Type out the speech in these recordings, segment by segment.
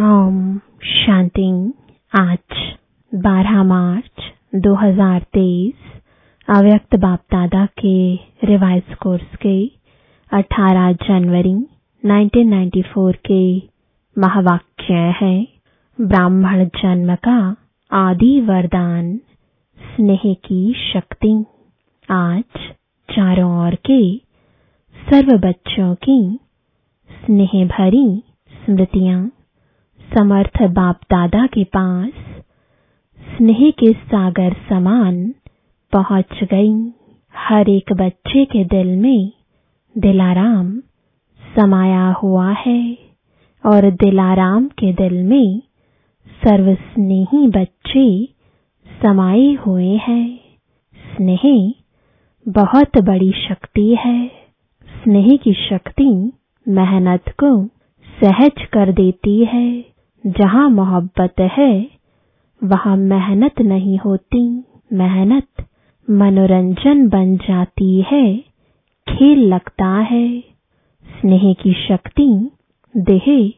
ओम शांति। आज 12 मार्च 2023 अव्यक्त बाप दादा के रिवाइज कोर्स के 18 जनवरी 1994 के महावाक्य है। ब्राह्मण जन्म का आदि वरदान, स्नेह की शक्ति। आज चारों ओर के सर्व बच्चों की स्नेह भरी स्मृतियाँ। समर्थ बाप दादा के पास, स्नेह के सागर समान पहुँच गई। हर एक बच्चे के दिल में दिलाराम समाया हुआ है और दिलाराम के दिल में सर्वस्नेही बच्चे समाये हुए हैं। स्नेह बहुत बड़ी शक्ति है। स्नेह की शक्ति मेहनत को सहज कर देती है। जहाँ मोहब्बत है, वहाँ मेहनत नहीं होती। मेहनत मनोरंजन बन जाती है, खेल लगता है। स्नेह की शक्ति देह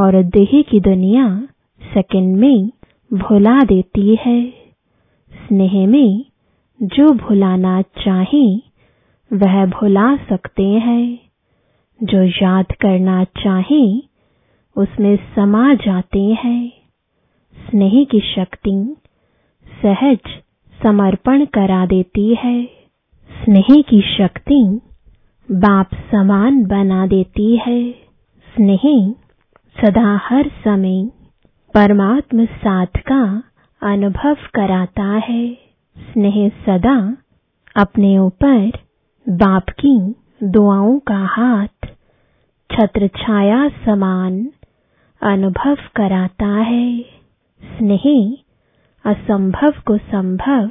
और देह की दुनिया सेकंड में भुला देती है। स्नेह में जो भुलाना चाहे, वह भुला सकते हैं। जो याद करना चाहे उसमें समा जाते हैं। स्नेह की शक्ति सहज समर्पण करा देती है। स्नेह की शक्ति बाप समान बना देती है। स्नेह सदा हर समय परमात्म साथ का अनुभव कराता है। स्नेह सदा अपने ऊपर बाप की दुआओं का हाथ छत्र छाया समान अनुभव कराता है। स्नेह, असंभव को संभव,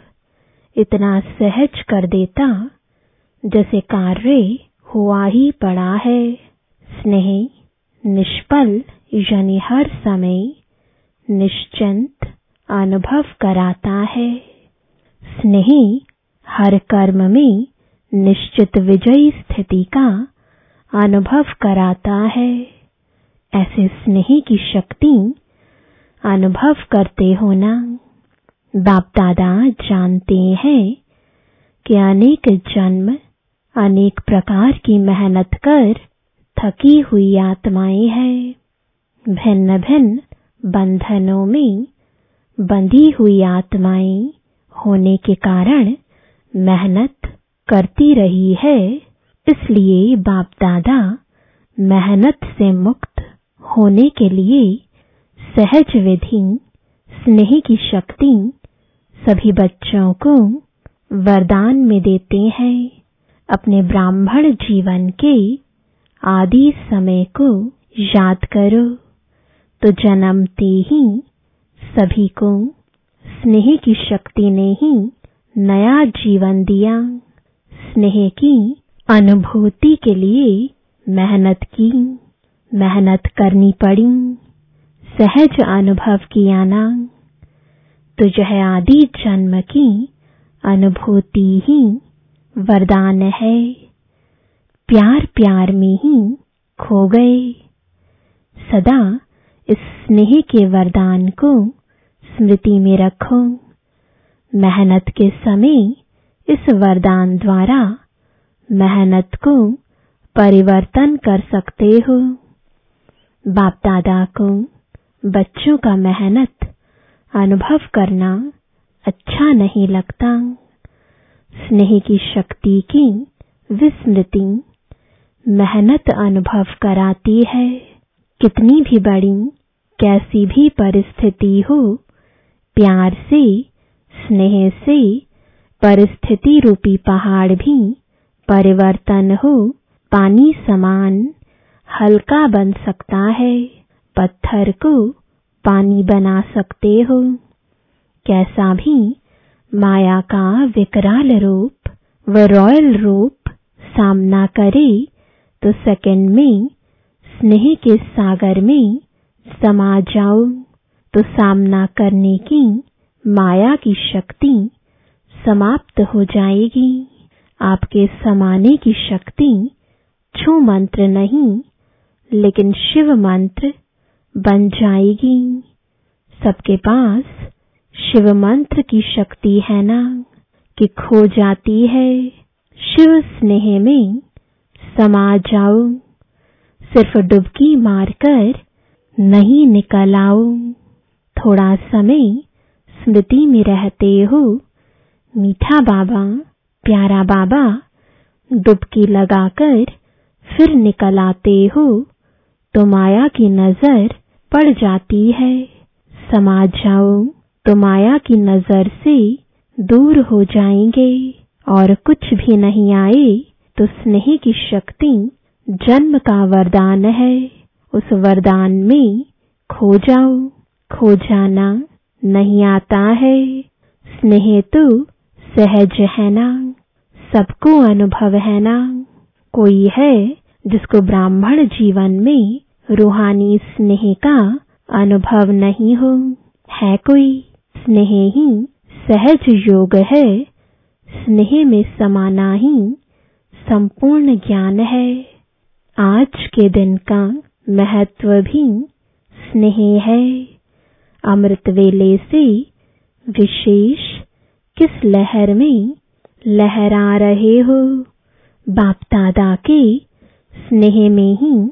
इतना सहज कर देता, जैसे कार्य हुआ ही पड़ा है। स्नेह निष्पल यानी हर समय निश्चिंत अनुभव कराता है। स्नेह, हर कर्म में निश्चित विजयी स्थिति का अनुभव कराता है। ऐसे स्नेह की शक्ति अनुभव करते होना बाप दादा जानते हैं कि अनेक जन्म, अनेक प्रकार की मेहनत कर थकी हुई आत्माएँ हैं। भिन्न भिन्न बंधनों में बंधी हुई आत्माएँ होने के कारण मेहनत करती रही है, इसलिए बाप दादा मेहनत से मुक्त होने के लिए सहज विधि, स्नेह की शक्ति सभी बच्चों को वरदान में देते हैं। अपने ब्राह्मण जीवन के आदि समय को याद करो। तो जन्मते ही सभी को स्नेह की शक्ति ने ही नया जीवन दिया। स्नेह की अनुभूति के लिए मेहनत की। मेहनत करनी पड़ी, सहज अनुभव किया ना। तो यह आदि जन्म की अनुभूति ही वरदान है। प्यार प्यार में ही खो गए। सदा इस स्नेह के वरदान को स्मृति में रखो। मेहनत के समय इस वरदान द्वारा मेहनत को परिवर्तन कर सकते हो। बाप दादा को बच्चों का मेहनत, अनुभव करना अच्छा नहीं लगता। स्नेह की शक्ति की विस्मृति मेहनत अनुभव कराती है। कितनी भी बड़ी, कैसी भी परिस्थिति हो, प्यार से, स्नेह से, परिस्थिति रूपी पहाड़ भी परिवर्तन हो, पानी समान हल्का बन सकता है। पत्थर को पानी बना सकते हो। कैसा भी माया का विकराल रूप व रॉयल रूप सामना करे तो सेकंड में स्नेह के सागर में समा जाओ। तो सामना करने की माया की शक्ति समाप्त हो जाएगी। आपके समाने की शक्ति छू मंत्र नहीं लेकिन शिव मंत्र बन जाएगी। सबके पास शिव मंत्र की शक्ति है ना, कि खो जाती है। शिव स्नेह में समा जाओ सिर्फ़ डुबकी मारकर नहीं निकल आओ थोड़ा समय स्मृति में रहते हो, मीठा बाबा, प्यारा बाबा, डुबकी लगाकर फिर निकल आते हो। तो माया की नज़र पड़ जाती है। समा जाओ तो माया की नज़र से दूर हो जाएँगे और कुछ भी नहीं आए तो स्नेह की शक्ति जन्म का वरदान है। उस वरदान में खो जाओ, खो जाना नहीं आता है। स्नेह तो सहज है ना, सबको अनुभव है ना। कोई है जिसको ब्राह्मण जीवन में रूहानी स्नेह का अनुभव नहीं हो, है कोई? स्नेह ही सहज योग है। स्नेह में समाना ही संपूर्ण ज्ञान है। आज के दिन का महत्व भी स्नेह है। अमृत वेले से विशेष किस लहर में लहरा रहे हो? बाप दादा के स्नेह में ही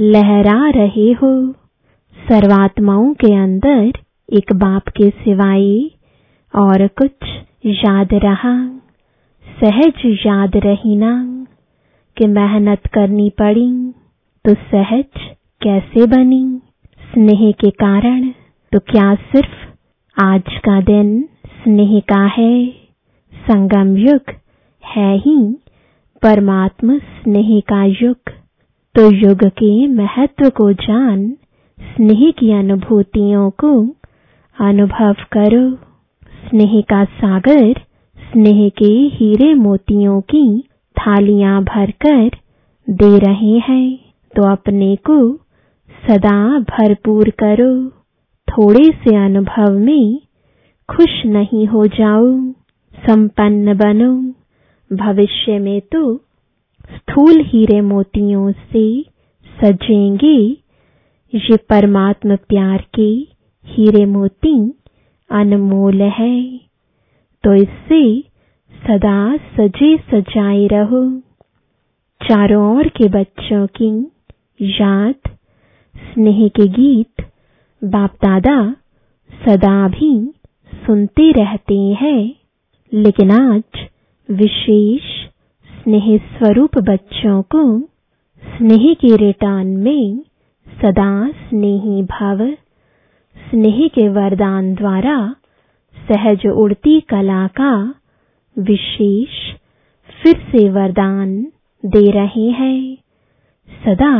लहरा रहे हो। सर्वात्माओं के अंदर एक बाप के सिवाय और कुछ याद रहा। सहज याद रही ना कि मेहनत करनी पड़ी तो सहज कैसे बनी। स्नेह के कारण तो क्या सिर्फ़ आज का दिन स्नेह का है। संगम युग है ही, परमात्मा स्नेह का युग। तो युग के महत्व को जान, स्नेह की अनुभूतियों को अनुभव करो। स्नेह का सागर, स्नेह के हीरे मोतियों की थालियाँ भरकर दे रहे हैं। तो अपने को सदा भरपूर करो। थोड़े से अनुभव में खुश नहीं हो जाओ संपन्न बनो। भविष्य में तो स्थूल हीरे मोतियों से सजेंगे। ये परमात्म प्यार के हीरे मोती अनमोल है। तो इससे सदा सजे सजाए रहो। चारों ओर के बच्चों की याद। स्नेह के गीत बाप दादा सदा भी सुनते रहते हैं। लेकिन आज विशेष स्नेह स्वरूप बच्चों को स्नेह के रिटर्न में सदा स्नेही भाव स्नेह के वरदान द्वारा सहज उड़ती कला का विशेष फिर से वरदान दे रहे हैं। सदा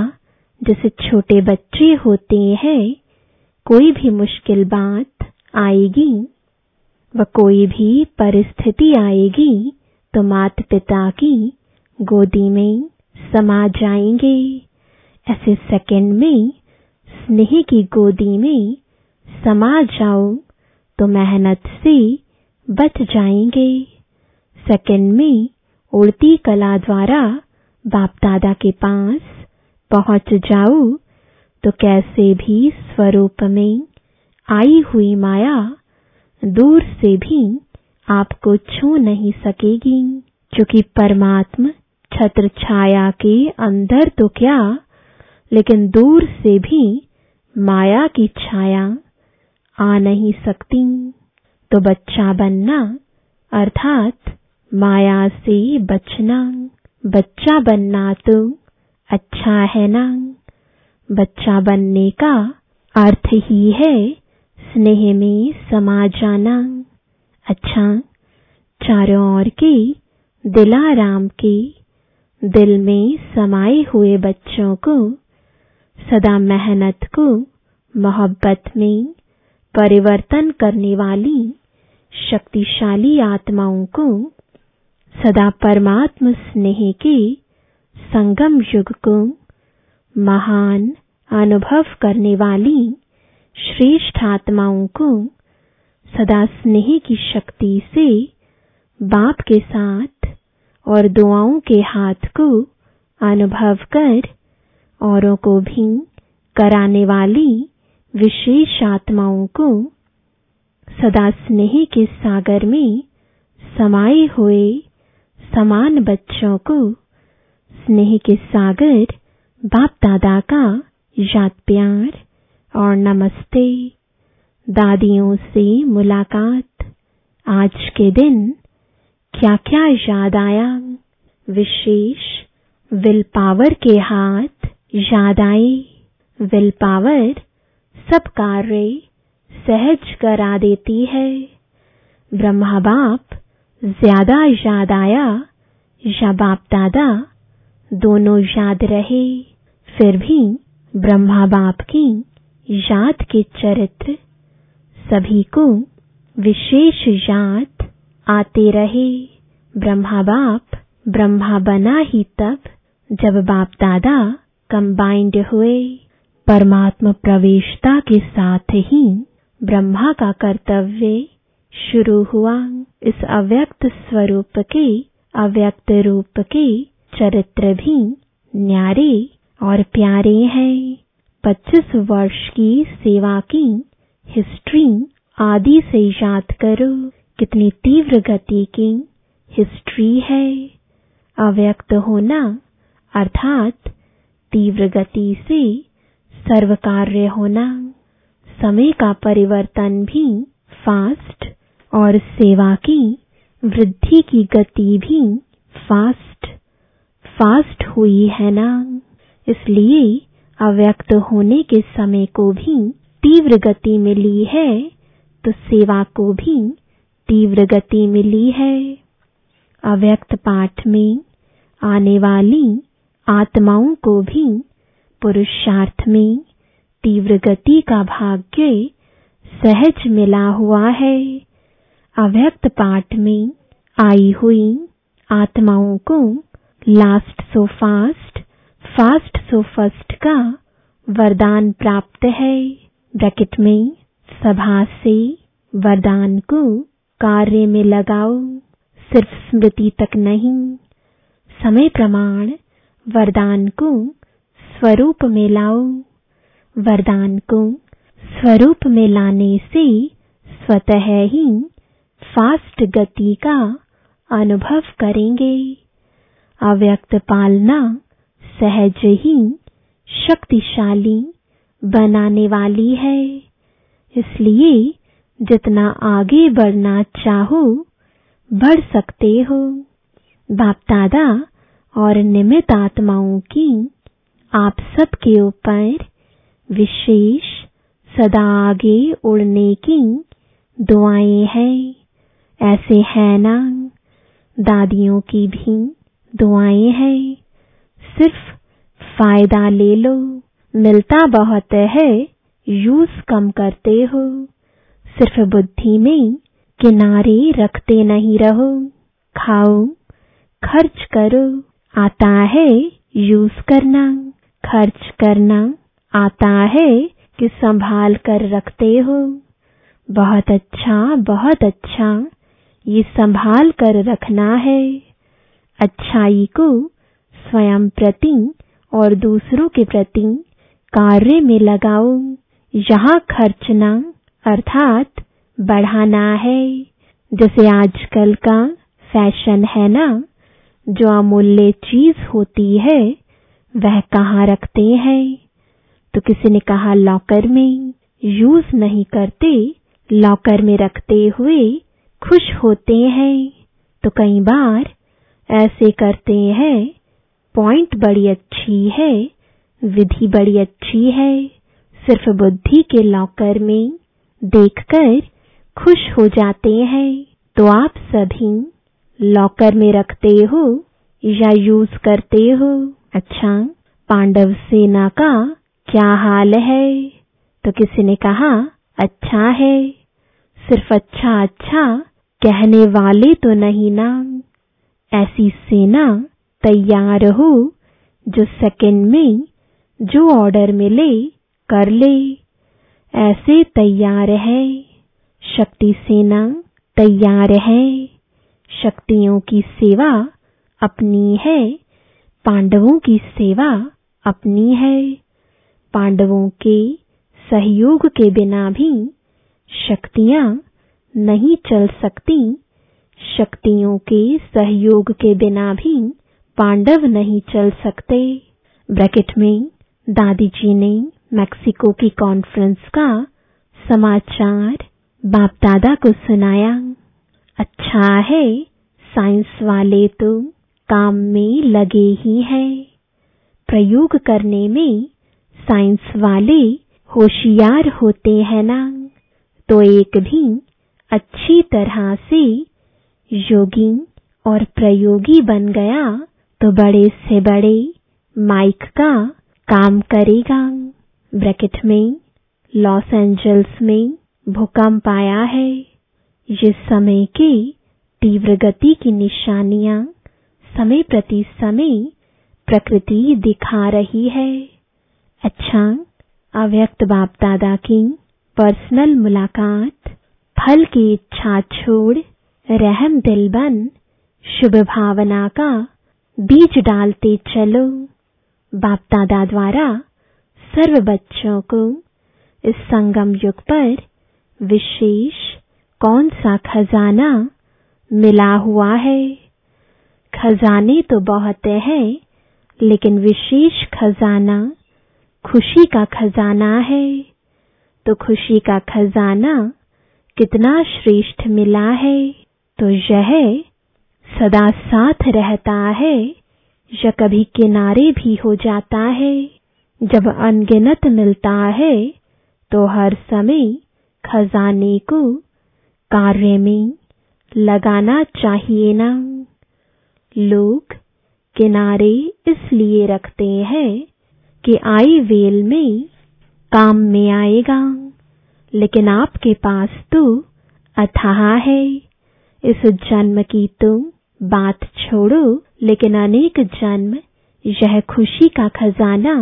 जैसे छोटे बच्चे होते हैं, कोई भी मुश्किल बात आएगी, व कोई भी परिस्थिति आएगी तो माता पिता की गोदी में समा जाएँगे। ऐसे सेकंड में स्नेह की गोदी में समा जाओ तो मेहनत से बच जाएँगे। सेकंड में उड़ती कला द्वारा बाप दादा के पास पहुँच जाओ तो कैसे भी स्वरूप में आई हुई माया दूर से भी आपको छू नहीं सकेगी। क्योंकि परमात्मा छत्र छाया के अंदर तो क्या, लेकिन दूर से भी माया की छाया आ नहीं सकती। तो बच्चा बनना, अर्थात माया से बचना। बच्चा बनना तो अच्छा है ना। बच्चा बनने का अर्थ ही है स्नेह में समा जाना। अच्छा चारों ओर के, दिलाराम के, दिल में समाये हुए बच्चों को, सदा मेहनत को, मोहब्बत में परिवर्तन करने वाली शक्तिशाली आत्माओं को, सदा परमात्म स्नेह के संगम युग को महान अनुभव करने वाली श्रेष्ठ आत्माओं को सदा स्नेह की शक्ति से बाप के साथ और दुआओं के हाथ को अनुभव कर, औरों को भी कराने वाली विशेष आत्माओं को सदा स्नेह के सागर में समाये हुए समान बच्चों को स्नेह के सागर बाप दादा का याद प्यार और नमस्ते। दादियों से मुलाकात। आज के दिन क्या क्या याद आया? विशेष विल पावर के हाथ याद आए। विल पावर सब कार्य सहज करा देती है। ब्रह्मा बाप ज़्यादा याद आया या बाप दादा दोनों याद रहे। फिर भी ब्रह्मा बाप की याद के चरित्र सभी को विशेष याद आते रहे। ब्रह्मा बाप, ब्रह्मा बना ही तब, जब बाप दादा कंबाइंड हुए। परमात्मा प्रवेशता के साथ ही ब्रह्मा का कर्तव्य शुरू हुआ। इस अव्यक्त स्वरूप के, अव्यक्त रूप के चरित्र भी न्यारे और प्यारे हैं। पच्चीस वर्ष की सेवा की हिस्ट्री आदि से याद करो। कितनी तीव्र गति की हिस्ट्री है। अव्यक्त होना अर्थात तीव्र गति से सर्व कार्य होना। समय का परिवर्तन भी फास्ट और सेवा की वृद्धि की गति भी फास्ट फास्ट हुई है ना। इसलिए अव्यक्त होने के समय को भी तीव्र गति मिली है तो सेवा को भी तीव्र गति मिली है। अव्यक्त पाठ में आने वाली आत्माओं को भी पुरुषार्थ में तीव्र गति का भाग्य सहज मिला हुआ है। अव्यक्त पाठ में आई हुई आत्माओं को last so fast fast so first का वरदान प्राप्त है। ब्रैकेट में सभा से वरदान को कार्य में लगाओ। सिर्फ़ स्मृति तक नहीं, समय प्रमाण वरदान को स्वरूप में लाओ। वरदान को स्वरूप में लाने से स्वतः ही फास्ट गति का अनुभव करेंगे। अव्यक्त पालना सहज ही शक्तिशाली बनाने वाली है। इसलिए जितना आगे बढ़ना चाहो, बढ़ सकते हो। बाप दादा और निमित आत्माओं की आप सबके ऊपर विशेष सदा आगे उड़ने की दुआएँ हैं। ऐसे है ना, दादियों की भी दुआएँ हैं। सिर्फ़ फ़ायदा ले लो। मिलता बहुत है, यूज़ कम करते हो। सिर्फ़ बुद्धि में किनारे रखते नहीं रहो। खाओ, खर्च करो, आता है यूज़ करना। खर्च करना आता है कि संभाल कर रखते हो। बहुत अच्छा बहुत अच्छा ये संभाल कर रखना है। अच्छाई को स्वयं प्रति और दूसरों के प्रति कार्य में लगाओ यहाँ खर्चना अर्थात बढ़ाना है। जैसे आजकल का फ़ैशन है ना, जो अमूल्य चीज़ होती है, वह कहाँ रखते हैं? तो किसी ने कहा, लॉकर में यूज़ नहीं करते, लॉकर में रखते हुए खुश होते हैं। तो कई बार ऐसे करते हैं, पॉइंट बड़ी अच्छी है विधि बड़ी अच्छी है। सिर्फ़ बुद्धि के लॉकर में देखकर खुश हो जाते हैं। तो आप सभी लॉकर में रखते हो या यूज़ करते हो? अच्छा पांडव सेना का क्या हाल है? तो किसी ने कहा अच्छा है। सिर्फ़ अच्छा अच्छा कहने वाले तो नहीं ना। ऐसी सेना तैयार हो जो सेकंड में जो ऑर्डर मिले, कर ले। ऐसे तैयार है। शक्ति सेना तैयार है। शक्तियों की सेवा अपनी है। पांडवों की सेवा अपनी है। पांडवों के सहयोग के बिना भी शक्तियाँ नहीं चल सकती। शक्तियों के सहयोग के बिना भी पांडव नहीं चल सकते। ब्रैकेट में दादी जी ने मैक्सिको की कॉन्फ्रेंस का समाचार बाप दादा को सुनाया। अच्छा है साइंस वाले तो काम में लगे ही हैं। प्रयोग करने में साइंस वाले होशियार होते हैं ना। तो एक भी अच्छी तरह से योगी और प्रयोगी बन गया तो बड़े से बड़े माइक का काम करेगा। ब्रैकेट में, लॉस एंजल्स में भूकंप आया है। ये समय की तीव्र गति की निशानियाँ समय प्रति समय प्रकृति दिखा रही है। अच्छा अव्यक्त बाप दादा की पर्सनल मुलाकात, फल की इच्छा छोड़, रहम दिल बन, शुभ भावना का बीज डालते चलो। बाप दादा द्वारा सर्व बच्चों को इस संगम युग पर विशेष कौन सा खजाना मिला हुआ है? खजाने तो बहुत हैं, लेकिन विशेष खजाना खुशी का खजाना है। तो खुशी का खजाना कितना श्रेष्ठ मिला है? तो यह सदा साथ रहता है या कभी किनारे भी हो जाता है, जब अनगिनत मिलता है तो हर समय खजाने को कार्य में लगाना चाहिए ना। लोग किनारे इसलिए रखते हैं कि आई वेल में काम में आएगा, लेकिन आपके पास तो अथाह है। इस जन्म की तुम बात छोड़ो, लेकिन अनेक जन्म, यह खुशी का खजाना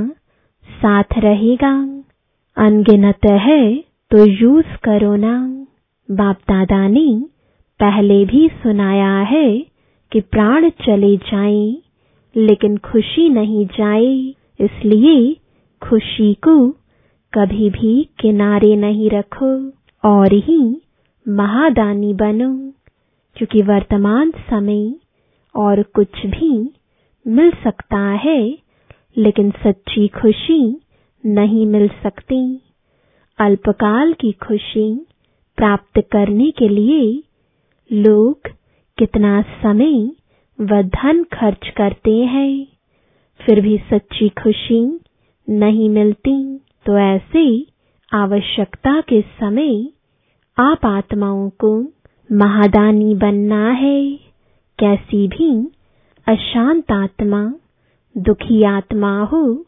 साथ रहेगा। अनगिनत है तो यूज़ करो ना। बाप दादा ने पहले भी सुनाया है कि प्राण चले जाएँ, लेकिन खुशी नहीं जाए, इसलिए खुशी को कभी भी किनारे नहीं रखो और ही महादानी बनो। क्योंकि वर्तमान समय और कुछ भी मिल सकता है, लेकिन सच्ची खुशी नहीं मिल सकती। अल्पकाल की खुशी प्राप्त करने के लिए लोग कितना समय व धन खर्च करते हैं, फिर भी सच्ची खुशी नहीं मिलती। तो ऐसे आवश्यकता के समय आप आत्माओं को महादानी बनना है। कैसी भी अशांत आत्मा, दुखी आत्मा हो,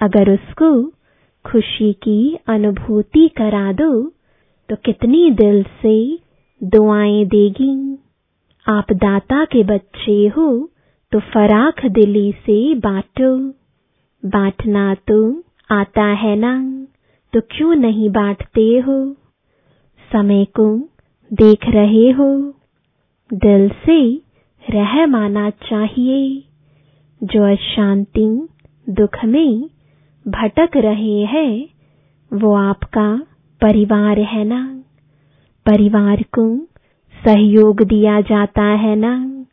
अगर उसको खुशी की अनुभूति करा दो तो कितनी दिल से दुआएँ देगी। आप दाता के बच्चे हो तो फराख दिली से बांटो। बांटना तो आता है ना तो क्यों नहीं बांटते हो? समय को देख रहे हो। दिल से रह माना चाहिए। जो अशांति दुख में भटक रहे हैं, वो आपका परिवार है ना। परिवार को सहयोग दिया जाता है ना।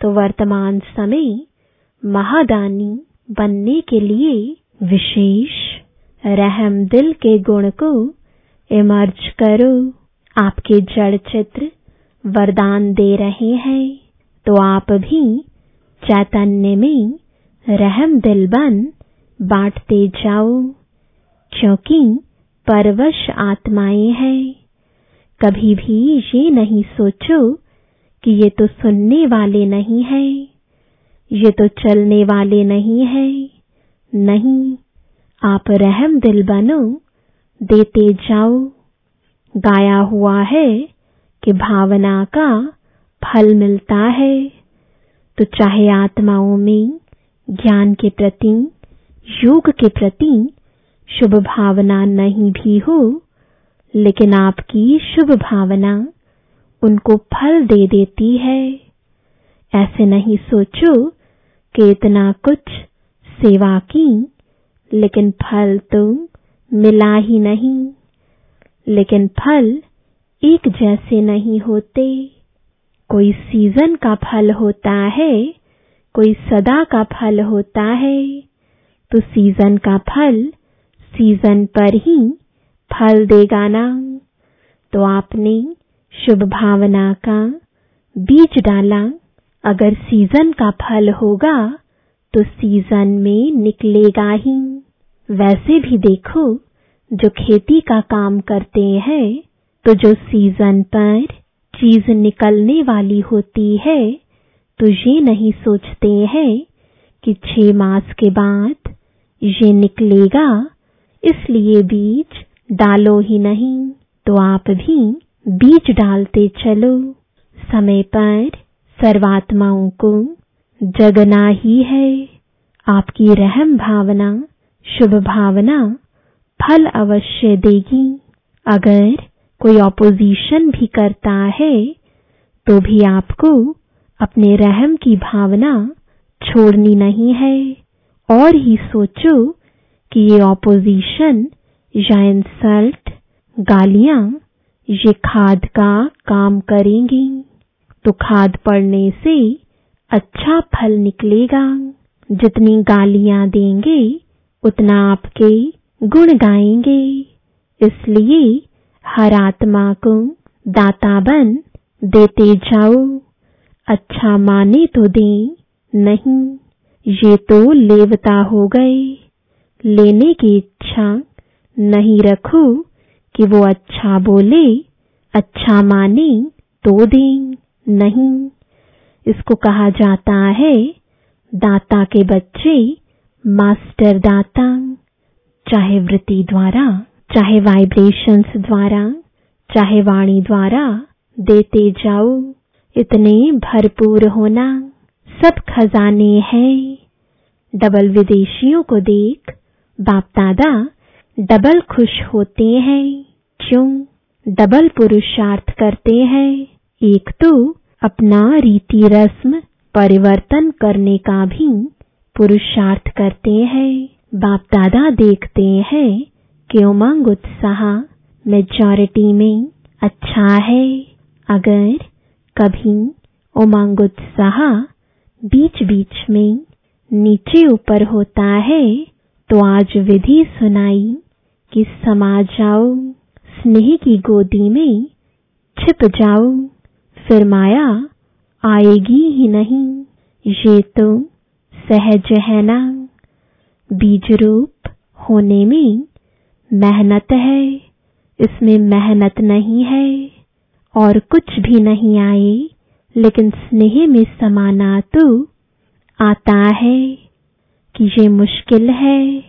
तो वर्तमान समय महादानी बनने के लिए विशेष रहम दिल के गुण को इमर्ज करो। आपके जड़ चित्र वरदान दे रहे हैं तो आप भी चैतन्य में रहम दिल बन बांटते जाओ, क्योंकि परवश आत्माएँ हैं। कभी भी ये नहीं सोचो कि ये तो सुनने वाले नहीं हैं, ये तो चलने वाले नहीं हैं। नहीं, आप रहम दिल बनो, देते जाओ। गाया हुआ है कि भावना का फल मिलता है। तो चाहे आत्माओं में ज्ञान के प्रति, योग के प्रति शुभ भावना नहीं भी हो, लेकिन आपकी शुभ भावना उनको फल दे देती है। ऐसे नहीं सोचो कि इतना कुछ सेवा की, लेकिन फल तो मिला ही नहीं। लेकिन फल एक जैसे नहीं होते। कोई सीज़न का फल होता है, कोई सदा का फल होता है। तो सीज़न का फल सीज़न पर ही फल देगा ना। तो आपने शुभ भावना का बीज डाला। अगर सीज़न का फल होगा तो सीज़न में निकलेगा ही। वैसे भी देखो जो खेती का काम करते हैं तो जो सीज़न पर चीज़ निकलने वाली होती है तो ये नहीं सोचते हैं कि छह मास के बाद ये निकलेगा। इसलिए बीज डालो ही नहीं तो आप भी बीज डालते चलो। समय पर सर्वात्माओं को जगना ही है। आपकी रहम भावना, शुभ भावना फल अवश्य देगी। अगर कोई ऑपोजिशन भी करता है तो भी आपको अपने रहम की भावना छोड़नी नहीं है। और ही सोचो कि ये ऑपोजिशन या इंसल्ट गालियाँ, ये खाद का काम करेंगी। तो खाद पड़ने से अच्छा फल निकलेगा। जितनी गालियाँ देंगे, उतना आपके गुण गाएँगे। इसलिए हर आत्मा को दाता बन देते जाओ। अच्छा माने तो दे, नहीं, ये तो लेवता हो गए। लेने की इच्छा नहीं रखो कि वो अच्छा बोले अच्छा माने तो दे, नहीं। इसको कहा जाता है, दाता के बच्चे, मास्टर दाता। चाहे वृत्ति द्वारा, चाहे वाइब्रेशंस द्वारा, चाहे वाणी द्वारा देते जाओ। इतने भरपूर होना सब खजाने हैं। डबल विदेशियों को देख बाप दादा डबल खुश होते हैं। क्यों? डबल पुरुषार्थ करते हैं। एक तो अपना रीति रस्म परिवर्तन करने का भी पुरुषार्थ करते हैं। बाप दादा देखते हैं कि उमंग उत्साह मेजॉरिटी में अच्छा है। अगर कभी उमंग उत्साह बीच बीच में नीचे ऊपर होता है तो आज विधि सुनाई कि समा जाओ स्नेह की गोदी में छिप जाओ। फिर माया आएगी ही नहीं, ये तो सहज है ना। बीज रूप होने में मेहनत है। इसमें मेहनत नहीं है और कुछ भी नहीं आए, लेकिन स्नेह में समाना तो आता है कि ये मुश्किल है।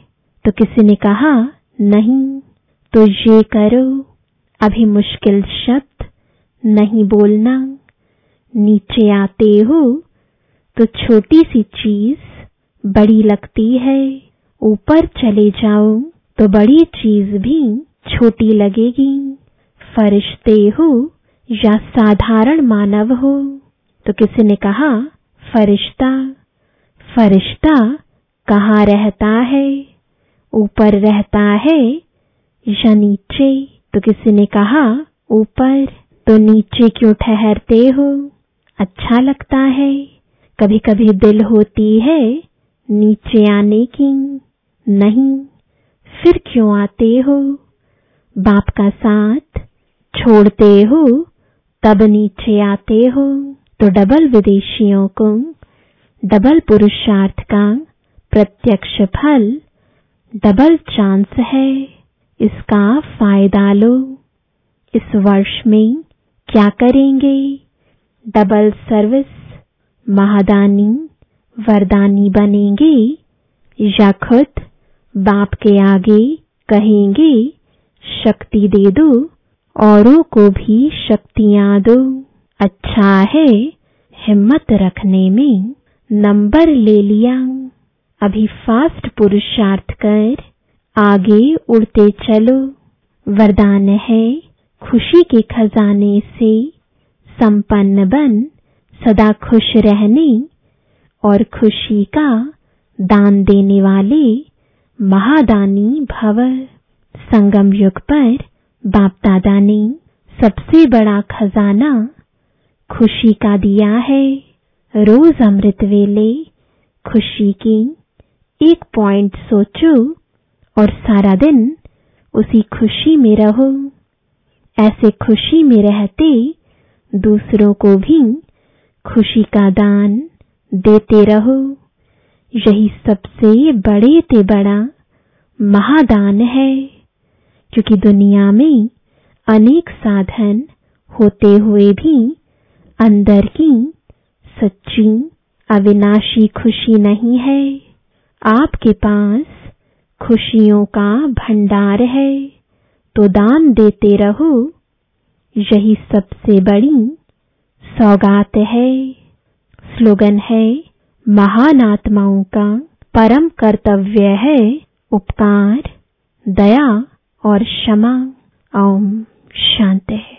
तो किसी ने कहा, नहीं तो ये करो। अभी मुश्किल शब्द नहीं बोलना। नीचे आते हो तो छोटी सी चीज़ बड़ी लगती है। ऊपर चले जाओ तो बड़ी चीज़ भी छोटी लगेगी। फरिश्ते हो या साधारण मानव हो तो किसी ने कहा, फरिश्ता। फरिश्ता कहाँ रहता है? ऊपर रहता है या नीचे? तो किसी ने कहा, ऊपर। तो नीचे क्यों ठहरते हो? अच्छा लगता है। कभी कभी दिल होती है नीचे आने की। नहीं, फिर क्यों आते हो? बाप का साथ छोड़ते हो, तब नीचे आते हो। तो डबल विदेशियों को, डबल पुरुषार्थ का प्रत्यक्ष फल, डबल चांस है, इसका फ़ायदा लो। इस वर्ष में क्या करेंगे? डबल सर्विस, महादानी, वरदानी बनेंगे या खुद बाप के आगे कहेंगे, शक्ति दे दो, औरों को भी शक्तियाँ दो। अच्छा है हिम्मत रखने में नंबर ले लिया। अभी फास्ट पुरुषार्थ कर, आगे उड़ते चलो। वरदान है खुशी के खजाने से, संपन्न बन, सदा खुश रहने। और खुशी का दान देने वाले महादानी भव। संगम युग पर बाप दादा ने सबसे बड़ा खजाना खुशी का दिया है। रोज अमृत वेले, खुशी की एक पॉइंट सोचो और सारा दिन उसी खुशी में रहो। ऐसे खुशी में रहते दूसरों को भी खुशी का दान देते रहो। यही सबसे बड़े ते बड़ा महादान है, क्योंकि दुनिया में अनेक साधन होते हुए भी अंदर की सच्ची अविनाशी खुशी नहीं है। आपके पास खुशियों का भंडार है तो दान देते रहो। यही सबसे बड़ी सौगात है। स्लोगन है महान आत्माओं का परम कर्तव्य है उपकार दया और क्षमा। ओम शांति।